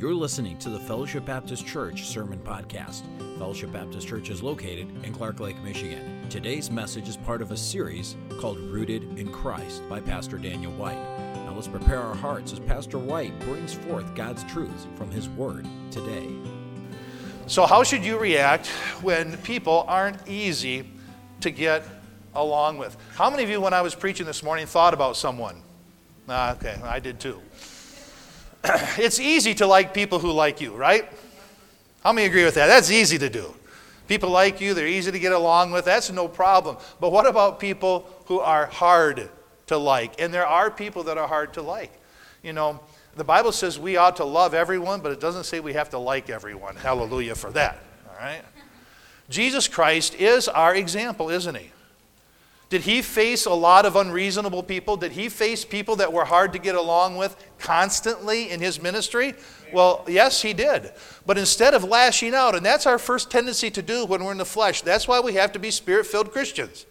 You're listening to the Fellowship Baptist Church Sermon Podcast. Fellowship Baptist Church is located in Clark Lake, Michigan. Today's message is part of a series called Rooted in Christ by Pastor Daniel White. Now let's prepare our hearts as Pastor White brings forth God's truths from his word today. So, how should you react when people aren't easy to get along with? How many of you, when I was preaching this morning, thought about someone? Ah, okay, I did too. it's easy to like people who like you, right? How many agree with that? That's easy to do. People like you, they're easy to get along with, that's no problem. But what about people who are hard to like? And there are people that are hard to like. You know, the Bible says we ought to love everyone, but it doesn't say we have to like everyone. Hallelujah for that. All right? Jesus Christ is our example, isn't he? Did he face a lot of unreasonable people? Did he face people that were hard to get along with constantly in his ministry? Well, yes, he did. But instead of lashing out, and that's our first tendency to do when we're in the flesh, that's why we have to be spirit filled Christians.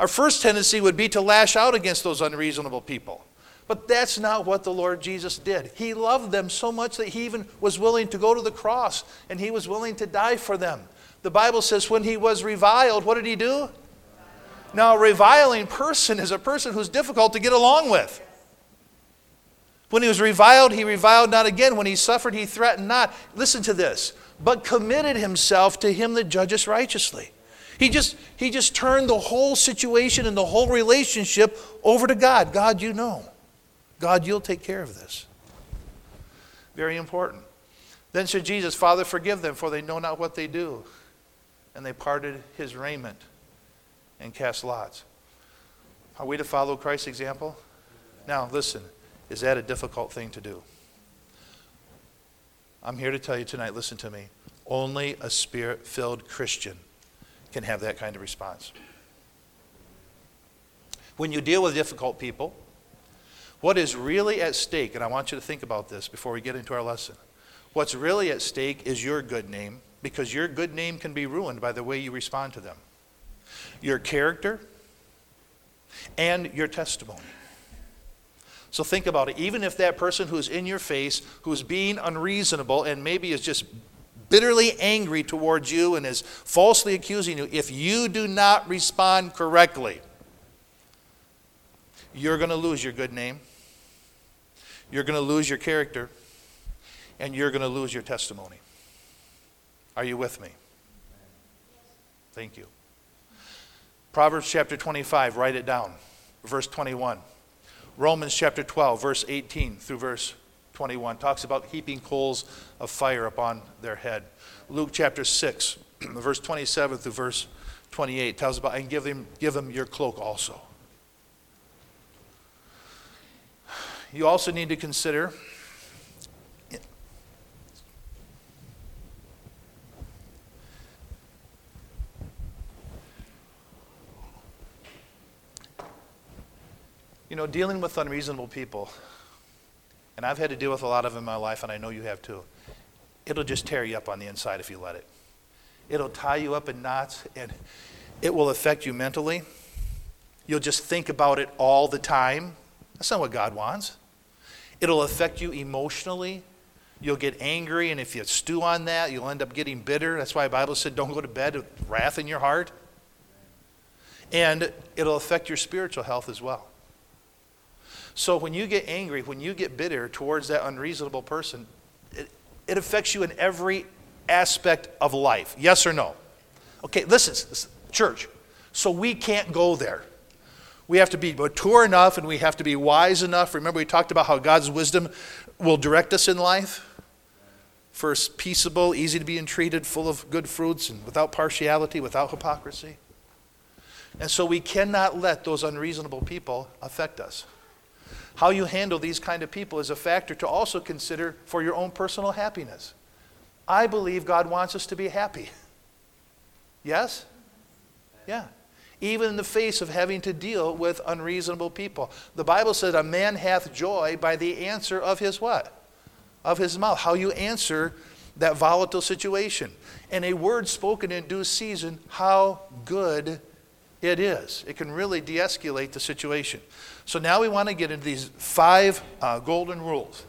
Our first tendency would be to lash out against those unreasonable people. But that's not what the Lord Jesus did. He loved them so much that he even was willing to go to the cross and he was willing to die for them. The Bible says when he was reviled, what did he do? Now, a reviling person is a person who's difficult to get along with. When he was reviled, he reviled not again. When he suffered, he threatened not. Listen to this. But committed himself to him that judges righteously. He just, he just turned the whole situation and the whole relationship over to God. God, you know. God, you'll take care of this. Very important. Then said Jesus, Father, forgive them, for they know not what they do. And they parted his raiment and cast lots. Are we to follow Christ's example? Now, listen, is that a difficult thing to do? I'm here to tell you tonight, listen to me. Only a spirit filled Christian can have that kind of response. When you deal with difficult people, what is really at stake, and I want you to think about this before we get into our lesson. What's really at stake is your good name, because your good name can be ruined by the way you respond to them your character, and your testimony. So think about it. Even if that person who's in your face, who's being unreasonable, and maybe is just bitterly angry towards you and is falsely accusing you, if you do not respond correctly, you're going to lose your good name, you're going to lose your character, and you're going to lose your testimony. Are you with me? Thank you. Proverbs chapter 25, write it down, verse 21. Romans chapter 12, verse 18 through verse 21 talks about heaping coals of fire upon their head. Luke chapter 6, verse 27 through verse 28 tells about, and give them, give them your cloak also. You also need to consider You know, dealing with unreasonable people, and I've had to deal with a lot of them in my life, and I know you have too, it'll just tear you up on the inside if you let it. It'll tie you up in knots, and it will affect you mentally. You'll just think about it all the time. That's not what God wants. It'll affect you emotionally. You'll get angry, and if you stew on that, you'll end up getting bitter. That's why the Bible said, don't go to bed with wrath in your heart. And it'll affect your spiritual health as well. So when you get angry, when you get bitter towards that unreasonable person, it, it affects you in every aspect of life. Yes or no? Okay, listen, listen, church. So we can't go there. We have to be mature enough and we have to be wise enough. Remember, we talked about how God's wisdom will direct us in life. First, peaceable, easy to be entreated, full of good fruits, and without partiality, without hypocrisy. And so we cannot let those unreasonable people affect us. How you handle these kind of people is a factor to also consider for your own personal happiness. I believe God wants us to be happy. Yes? Yeah. Even in the face of having to deal with unreasonable people. The Bible says a man hath joy by the answer of his what? Of his mouth. How you answer that volatile situation. And a word spoken in due season, how good it is. It can really de escalate the situation. So now we want to get into these five uh, golden rules.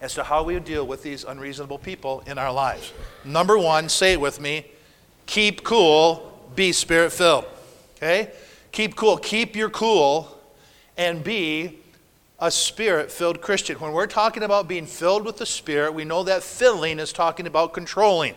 as to how we deal with these unreasonable people in our lives. Number one, say it with me keep cool, be spirit filled. Okay? Keep cool. Keep your cool and be a spirit filled Christian. When we're talking about being filled with the Spirit, we know that filling is talking about controlling.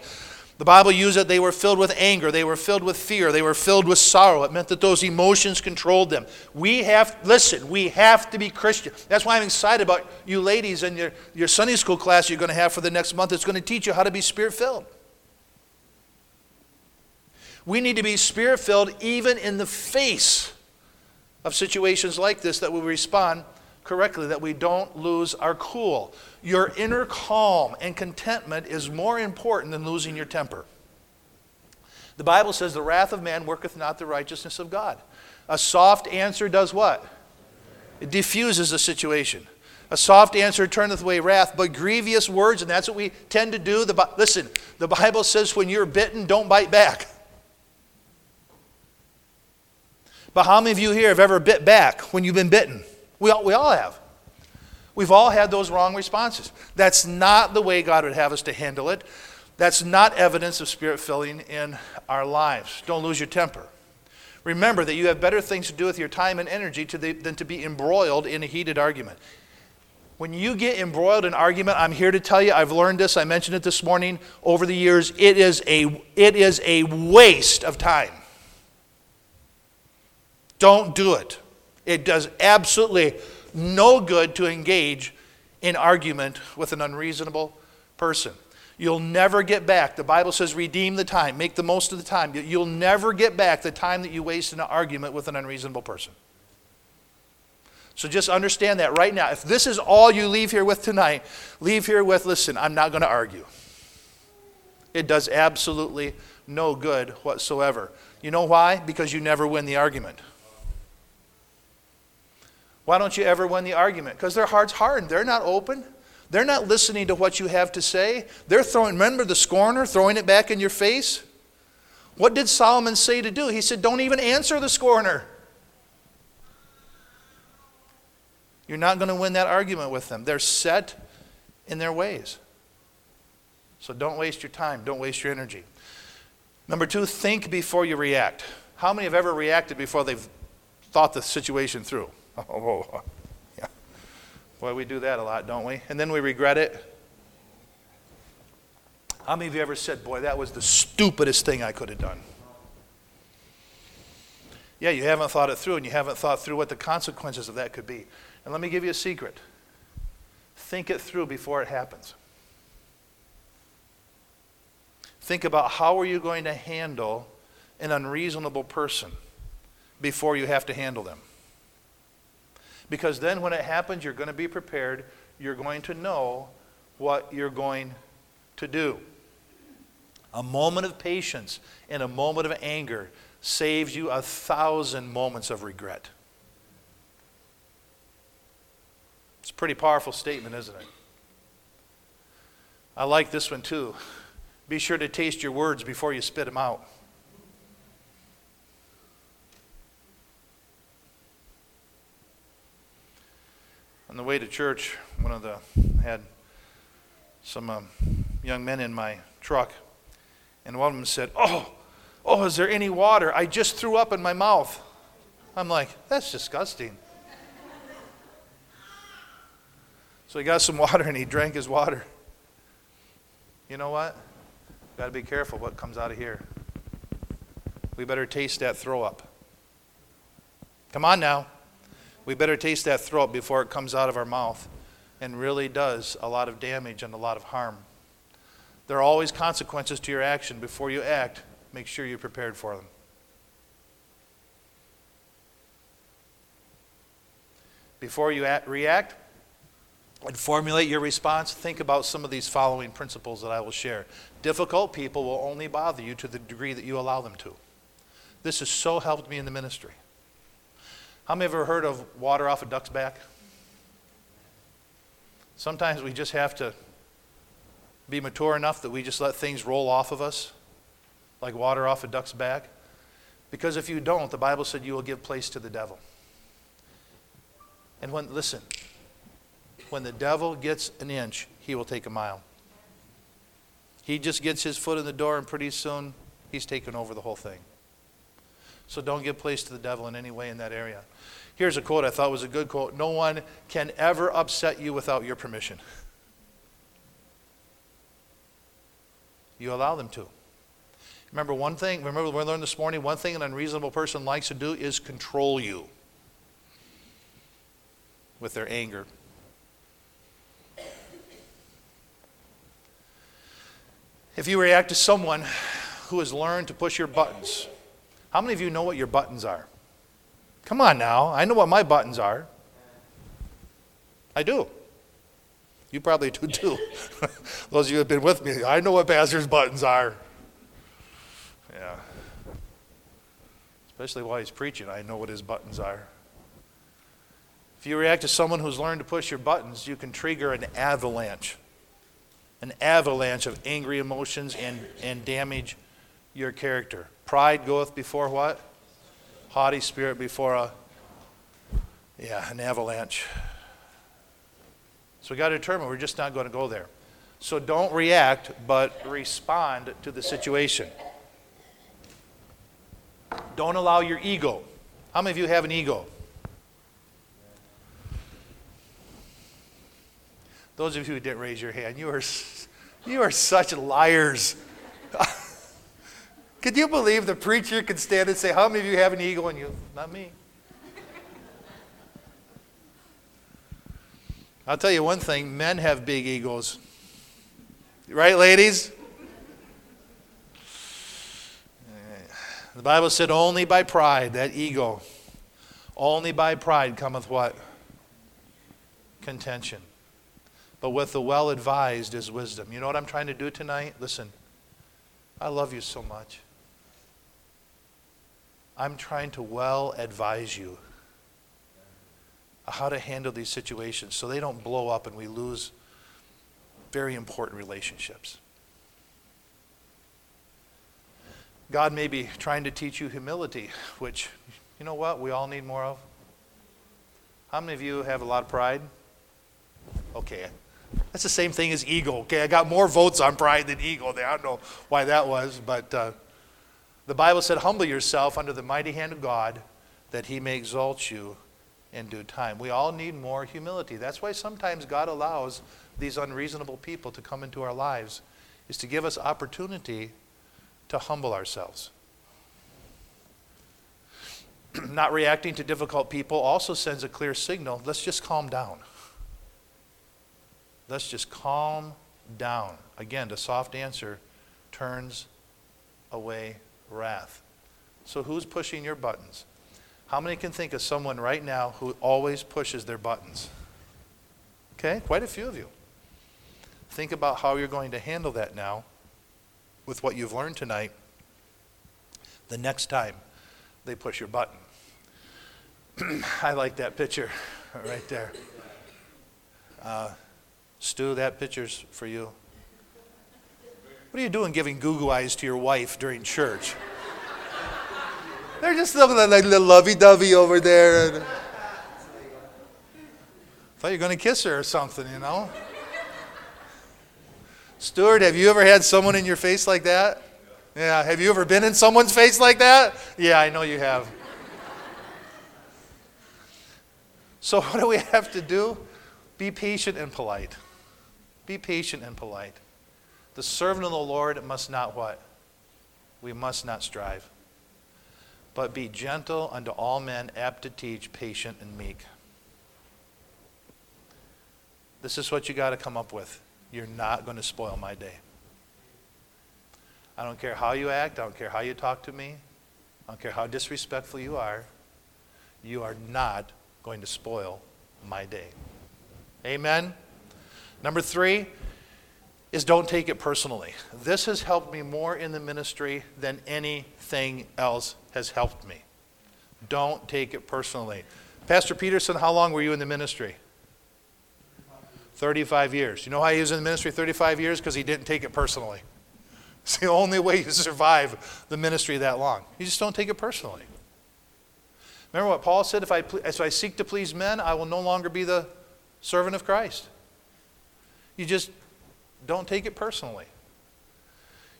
The Bible used that they were filled with anger, they were filled with fear, they were filled with sorrow. It meant that those emotions controlled them. We have, listen, we have to be Christian. That's why I'm excited about you ladies and your, your Sunday school class you're going to have for the next month. It's going to teach you how to be spirit filled. We need to be spirit filled even in the face of situations like this that we respond correctly, that we don't lose our cool. Your inner calm and contentment is more important than losing your temper. The Bible says, The wrath of man worketh not the righteousness of God. A soft answer does what? It diffuses the situation. A soft answer turneth away wrath, but grievous words, and that's what we tend to do. The, listen, the Bible says when you're bitten, don't bite back. But how many of you here have ever bit back when you've been bitten? We all, we all have. We've all had those wrong responses. That's not the way God would have us to handle it. That's not evidence of spirit filling in our lives. Don't lose your temper. Remember that you have better things to do with your time and energy to the, than to be embroiled in a heated argument. When you get embroiled in argument, I'm here to tell you, I've learned this, I mentioned it this morning, over the years, it is a, it is a waste of time. Don't do it. It does absolutely no good to engage in argument with an unreasonable person. You'll never get back. The Bible says, redeem the time, make the most of the time. You'll never get back the time that you waste in an argument with an unreasonable person. So just understand that right now. If this is all you leave here with tonight, leave here with, listen, I'm not going to argue. It does absolutely no good whatsoever. You know why? Because you never win the argument. Why don't you ever win the argument? Because their heart's hardened. They're not open. They're not listening to what you have to say. They're throwing, remember the scorner throwing it back in your face? What did Solomon say to do? He said, Don't even answer the scorner. You're not going to win that argument with them. They're set in their ways. So don't waste your time, don't waste your energy. Number two, think before you react. How many have ever reacted before they've thought the situation through? Oh, yeah. Boy, we do that a lot, don't we? And then we regret it. How many of you ever said, Boy, that was the stupidest thing I could have done? Yeah, you haven't thought it through, and you haven't thought through what the consequences of that could be. And let me give you a secret think it through before it happens. Think about how are you going to handle an unreasonable person before you have to handle them. Because then when it happens, you're going to be prepared. You're going to know what you're going to do. A moment of patience and a moment of anger saves you a thousand moments of regret. It's a pretty powerful statement, isn't it? I like this one too. Be sure to taste your words before you spit them out. On the way to church, one of the had some um, young men in my truck, and one of them said, "Oh, oh, is there any water? I just threw up in my mouth." I'm like, "That's disgusting." So he got some water and he drank his water. You know what? Got to be careful what comes out of here. We better taste that throw up. Come on now we better taste that throat before it comes out of our mouth and really does a lot of damage and a lot of harm. There are always consequences to your action. Before you act, make sure you're prepared for them. Before you act, react and formulate your response, think about some of these following principles that I will share. Difficult people will only bother you to the degree that you allow them to. This has so helped me in the ministry. How many ever heard of water off a duck's back? Sometimes we just have to be mature enough that we just let things roll off of us like water off a duck's back. Because if you don't, the Bible said you will give place to the devil. And when, listen, when the devil gets an inch, he will take a mile. He just gets his foot in the door, and pretty soon he's taken over the whole thing. So don't give place to the devil in any way in that area. Here's a quote I thought was a good quote No one can ever upset you without your permission. You allow them to. Remember one thing, remember we learned this morning, one thing an unreasonable person likes to do is control you with their anger. If you react to someone who has learned to push your buttons, how many of you know what your buttons are? Come on now, I know what my buttons are. I do. You probably do too. Those of you who have been with me, I know what Pastor's buttons are. Yeah. Especially while he's preaching, I know what his buttons are. If you react to someone who's learned to push your buttons, you can trigger an avalanche. An avalanche of angry emotions and, and damage your character. Pride goeth before what? Haughty spirit before a, yeah, an avalanche. So we got to determine we're just not going to go there. So don't react, but respond to the situation. Don't allow your ego. How many of you have an ego? Those of you who didn't raise your hand, you are, you are such liars. Could you believe the preacher could stand and say, How many of you have an ego? in you, not me. I'll tell you one thing men have big egos. Right, ladies? The Bible said, only by pride, that ego, only by pride cometh what? Contention. But with the well advised is wisdom. You know what I'm trying to do tonight? Listen, I love you so much. I'm trying to well advise you how to handle these situations so they don't blow up and we lose very important relationships. God may be trying to teach you humility, which, you know what, we all need more of. How many of you have a lot of pride? Okay. That's the same thing as ego. Okay, I got more votes on pride than ego. I don't know why that was, but uh, the Bible said, Humble yourself under the mighty hand of God, that he may exalt you in due time. We all need more humility. That's why sometimes God allows these unreasonable people to come into our lives, is to give us opportunity to humble ourselves. Not reacting to difficult people also sends a clear signal let's just calm down. Let's just calm down. Again, the soft answer turns away wrath. So, who's pushing your buttons? How many can think of someone right now who always pushes their buttons? Okay, quite a few of you. Think about how you're going to handle that now with what you've learned tonight the next time they push your button. I like that picture right there. Uh, Stu, that picture's for you. What are you doing giving goo eyes to your wife during church? They're just looking like little lovey dovey over there. And... Thought you were going to kiss her or something, you know? Stuart, have you ever had someone in your face like that? Yeah. Have you ever been in someone's face like that? Yeah, I know you have. So, what do we have to do? Be patient and polite. Be patient and polite. The servant of the Lord must not what? We must not strive. But be gentle unto all men, apt to teach, patient and meek. This is what you got to come up with. You're not going to spoil my day. I don't care how you act. I don't care how you talk to me. I don't care how disrespectful you are. You are not going to spoil my day. Amen? Number three is don't take it personally. This has helped me more in the ministry than anything else has helped me. Don't take it personally. Pastor Peterson, how long were you in the ministry? 35 years. You know why he was in the ministry 35 years? Because he didn't take it personally. It's the only way you survive the ministry that long. You just don't take it personally. Remember what Paul said? If I, if I seek to please men, I will no longer be the servant of Christ. You just don't take it personally.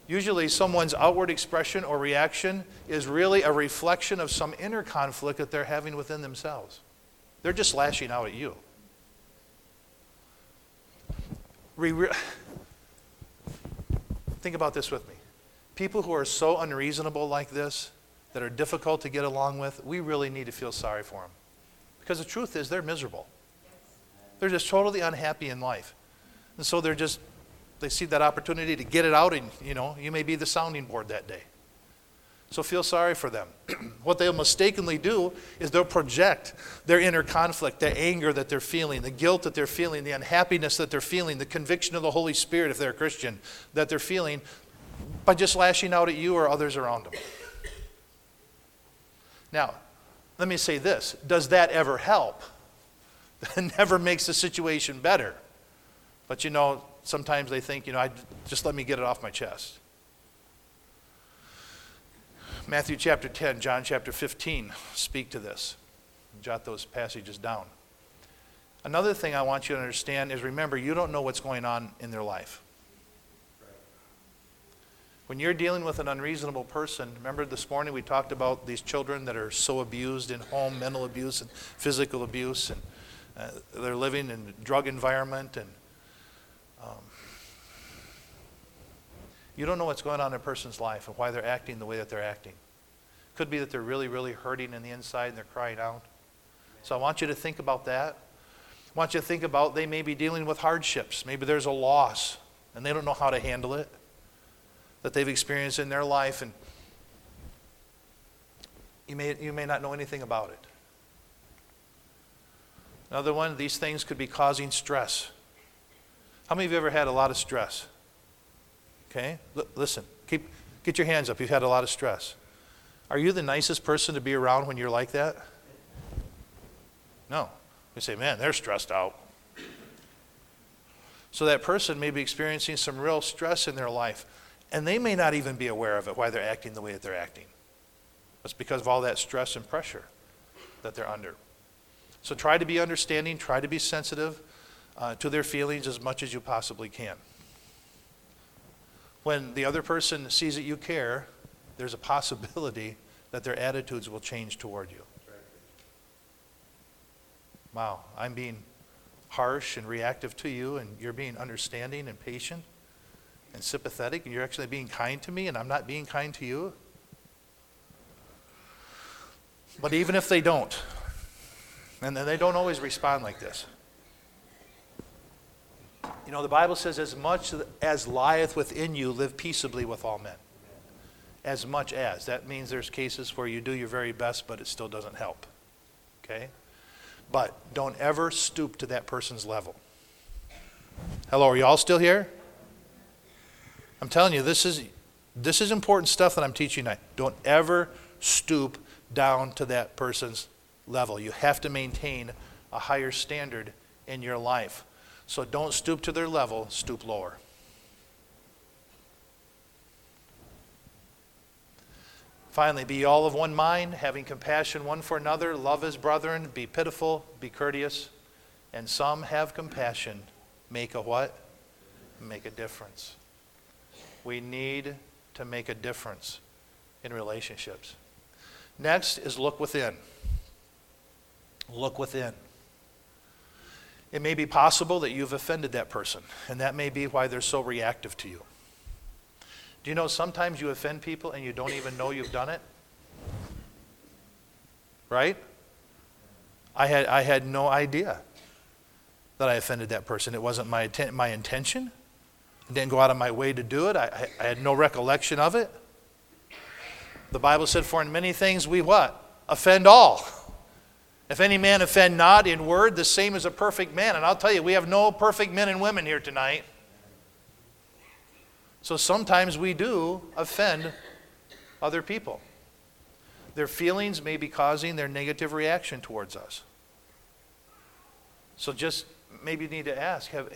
Usually, someone's outward expression or reaction is really a reflection of some inner conflict that they're having within themselves. They're just lashing out at you. Think about this with me. People who are so unreasonable like this, that are difficult to get along with, we really need to feel sorry for them. Because the truth is, they're miserable. They're just totally unhappy in life. And so they're just, they see that opportunity to get it out, and, you know, you may be the sounding board that day. So feel sorry for them. what they'll mistakenly do is they'll project their inner conflict, the anger that they're feeling, the guilt that they're feeling, the unhappiness that they're feeling, the conviction of the Holy Spirit, if they're a Christian, that they're feeling by just lashing out at you or others around them. Now, let me say this Does that ever help? That never makes the situation better. But you know, sometimes they think, you know, I, just let me get it off my chest. Matthew chapter 10, John chapter 15 speak to this. Jot those passages down. Another thing I want you to understand is remember, you don't know what's going on in their life. When you're dealing with an unreasonable person, remember this morning we talked about these children that are so abused in home, mental abuse and physical abuse, and uh, they're living in a drug environment, and um, you don't know what's going on in a person's life and why they're acting the way that they're acting. Could be that they're really, really hurting in the inside and they're crying out. So I want you to think about that. I want you to think about they may be dealing with hardships. Maybe there's a loss and they don't know how to handle it that they've experienced in their life, and you may, you may not know anything about it. Another one, these things could be causing stress. How many of you ever had a lot of stress? Okay? L- listen, keep, get your hands up. You've had a lot of stress. Are you the nicest person to be around when you're like that? No. You say, man, they're stressed out. So that person may be experiencing some real stress in their life. And they may not even be aware of it, why they're acting the way that they're acting. It's because of all that stress and pressure that they're under. So try to be understanding, try to be sensitive uh, to their feelings as much as you possibly can. When the other person sees that you care, there's a possibility that their attitudes will change toward you. Wow, I'm being harsh and reactive to you, and you're being understanding and patient and sympathetic, and you're actually being kind to me, and I'm not being kind to you. But even if they don't, and they don't always respond like this. You know, the Bible says, as much as lieth within you, live peaceably with all men. As much as. That means there's cases where you do your very best, but it still doesn't help. Okay? But don't ever stoop to that person's level. Hello, are you all still here? I'm telling you, this is, this is important stuff that I'm teaching tonight. Don't ever stoop down to that person's level. You have to maintain a higher standard in your life. So don't stoop to their level, stoop lower. Finally, be all of one mind, having compassion one for another, love as brethren, be pitiful, be courteous, and some have compassion. Make a what? Make a difference. We need to make a difference in relationships. Next is look within. Look within. It may be possible that you've offended that person, and that may be why they're so reactive to you. Do you know sometimes you offend people and you don't even know you've done it? Right? I had, I had no idea that I offended that person. It wasn't my, my intention. I didn't go out of my way to do it. I, I had no recollection of it. The Bible said, For in many things we what? Offend all. If any man offend not in word, the same as a perfect man. And I'll tell you, we have no perfect men and women here tonight. So sometimes we do offend other people. Their feelings may be causing their negative reaction towards us. So just maybe you need to ask have,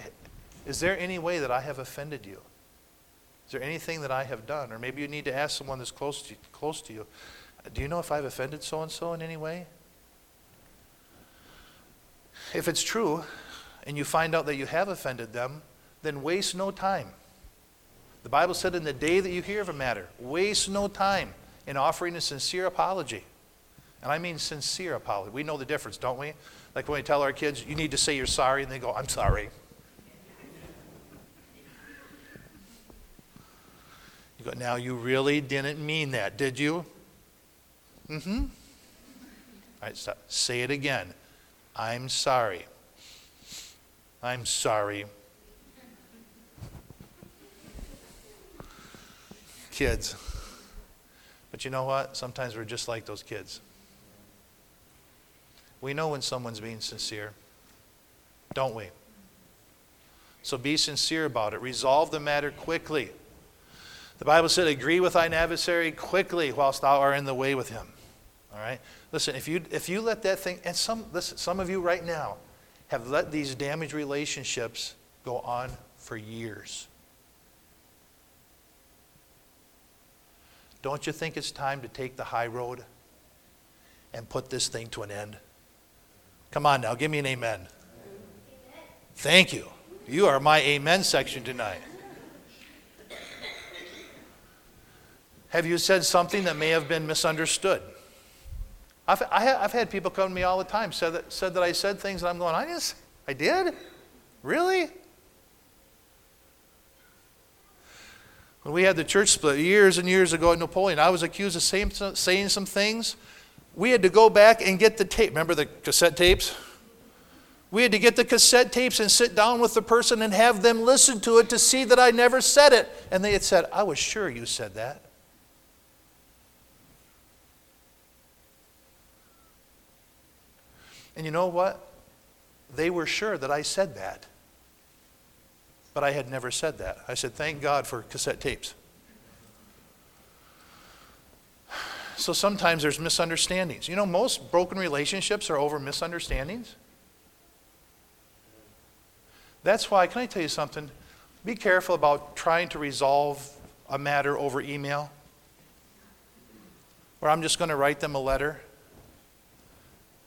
is there any way that I have offended you? Is there anything that I have done? Or maybe you need to ask someone that's close to, close to you, do you know if I've offended so and so in any way? If it's true, and you find out that you have offended them, then waste no time. The Bible said, in the day that you hear of a matter, waste no time in offering a sincere apology. And I mean sincere apology. We know the difference, don't we? Like when we tell our kids, you need to say you're sorry, and they go, I'm sorry. You go, now you really didn't mean that, did you? Mm hmm. All right, stop. Say it again. I'm sorry. I'm sorry. Kids. But you know what? Sometimes we're just like those kids. We know when someone's being sincere, don't we? So be sincere about it. Resolve the matter quickly. The Bible said, Agree with thine adversary quickly whilst thou art in the way with him. All right? Listen, if you, if you let that thing, and some, listen, some of you right now have let these damaged relationships go on for years. Don't you think it's time to take the high road and put this thing to an end? Come on now, give me an amen. amen. Thank you. You are my amen section tonight. Have you said something that may have been misunderstood? I've, I have had people come to me all the time, said that, said that I said things, and I'm going, I, just, I did? Really? When we had the church split years and years ago at Napoleon, I was accused of saying, saying some things. We had to go back and get the tape. Remember the cassette tapes? We had to get the cassette tapes and sit down with the person and have them listen to it to see that I never said it. And they had said, I was sure you said that. And you know what? They were sure that I said that. But I had never said that. I said, thank God for cassette tapes. So sometimes there's misunderstandings. You know, most broken relationships are over misunderstandings. That's why, can I tell you something? Be careful about trying to resolve a matter over email. Or I'm just going to write them a letter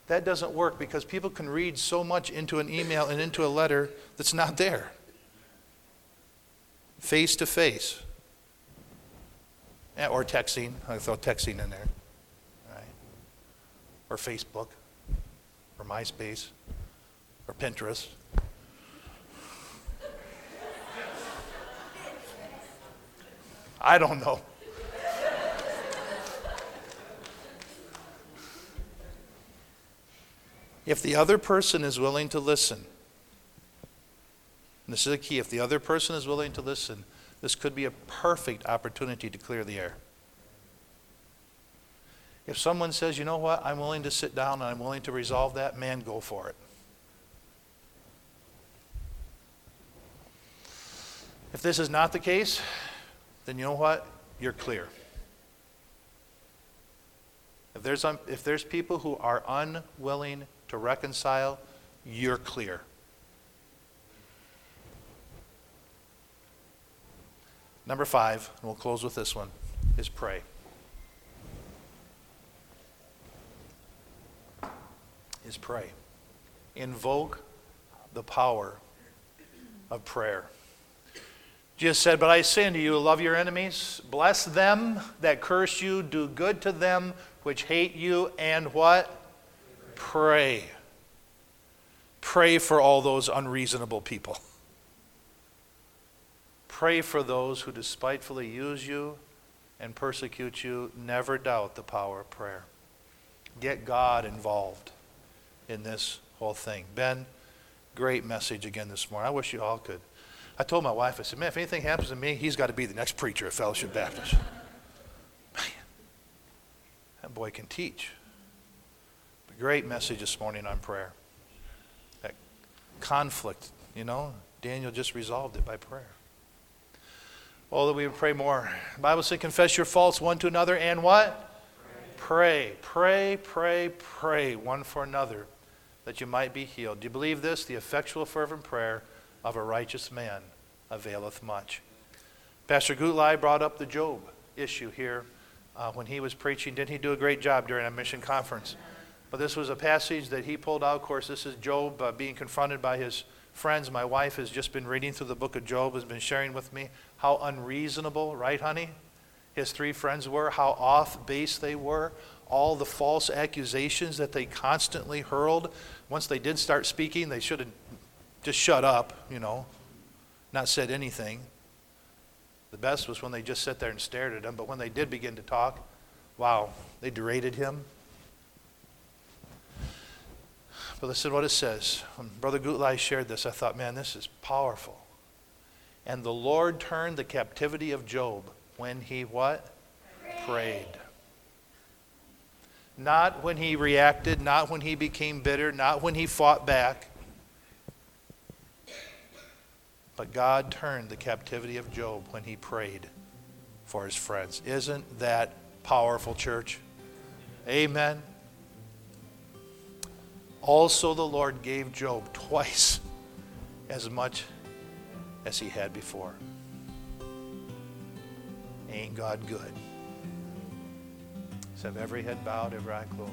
that doesn't work because people can read so much into an email and into a letter that's not there. Face to face. Eh, or texting. I throw texting in there. Right? Or Facebook. Or MySpace. Or Pinterest. I don't know. If the other person is willing to listen, And this is a key, if the other person is willing to listen, this could be a perfect opportunity to clear the air. If someone says, you know what, I'm willing to sit down and I'm willing to resolve that, man, go for it. If this is not the case, then you know what? You're clear. If there's, if there's people who are unwilling to reconcile, you're clear. Number five, and we'll close with this one, is pray. Is pray. Invoke the power of prayer. Jesus said, But I say unto you, love your enemies, bless them that curse you, do good to them which hate you, and what? Pray. Pray for all those unreasonable people. Pray for those who despitefully use you and persecute you. Never doubt the power of prayer. Get God involved in this whole thing. Ben, great message again this morning. I wish you all could. I told my wife, I said, man, if anything happens to me, he's got to be the next preacher at Fellowship Baptist. Man, that boy can teach. Great message this morning on prayer. That conflict, you know, Daniel just resolved it by prayer. Oh, that we would pray more. The Bible says, confess your faults one to another and what? Pray. Pray, pray, pray one for another that you might be healed. Do you believe this? The effectual, fervent prayer of a righteous man availeth much. Pastor Gutlai brought up the Job issue here uh, when he was preaching. Didn't he do a great job during a mission conference? But this was a passage that he pulled out. Of course, this is Job uh, being confronted by his Friends, my wife has just been reading through the book of Job, has been sharing with me how unreasonable, right, honey? His three friends were, how off base they were, all the false accusations that they constantly hurled. Once they did start speaking, they should have just shut up, you know, not said anything. The best was when they just sat there and stared at him, but when they did begin to talk, wow, they derided him. But listen what it says. When Brother Gutlai shared this, I thought, man, this is powerful. And the Lord turned the captivity of Job when he what? Prayed. Prayed. Not when he reacted, not when he became bitter, not when he fought back. But God turned the captivity of Job when he prayed for his friends. Isn't that powerful, church? Amen. Also, the Lord gave Job twice as much as he had before. Ain't God good? Have every head bowed, every eye closed.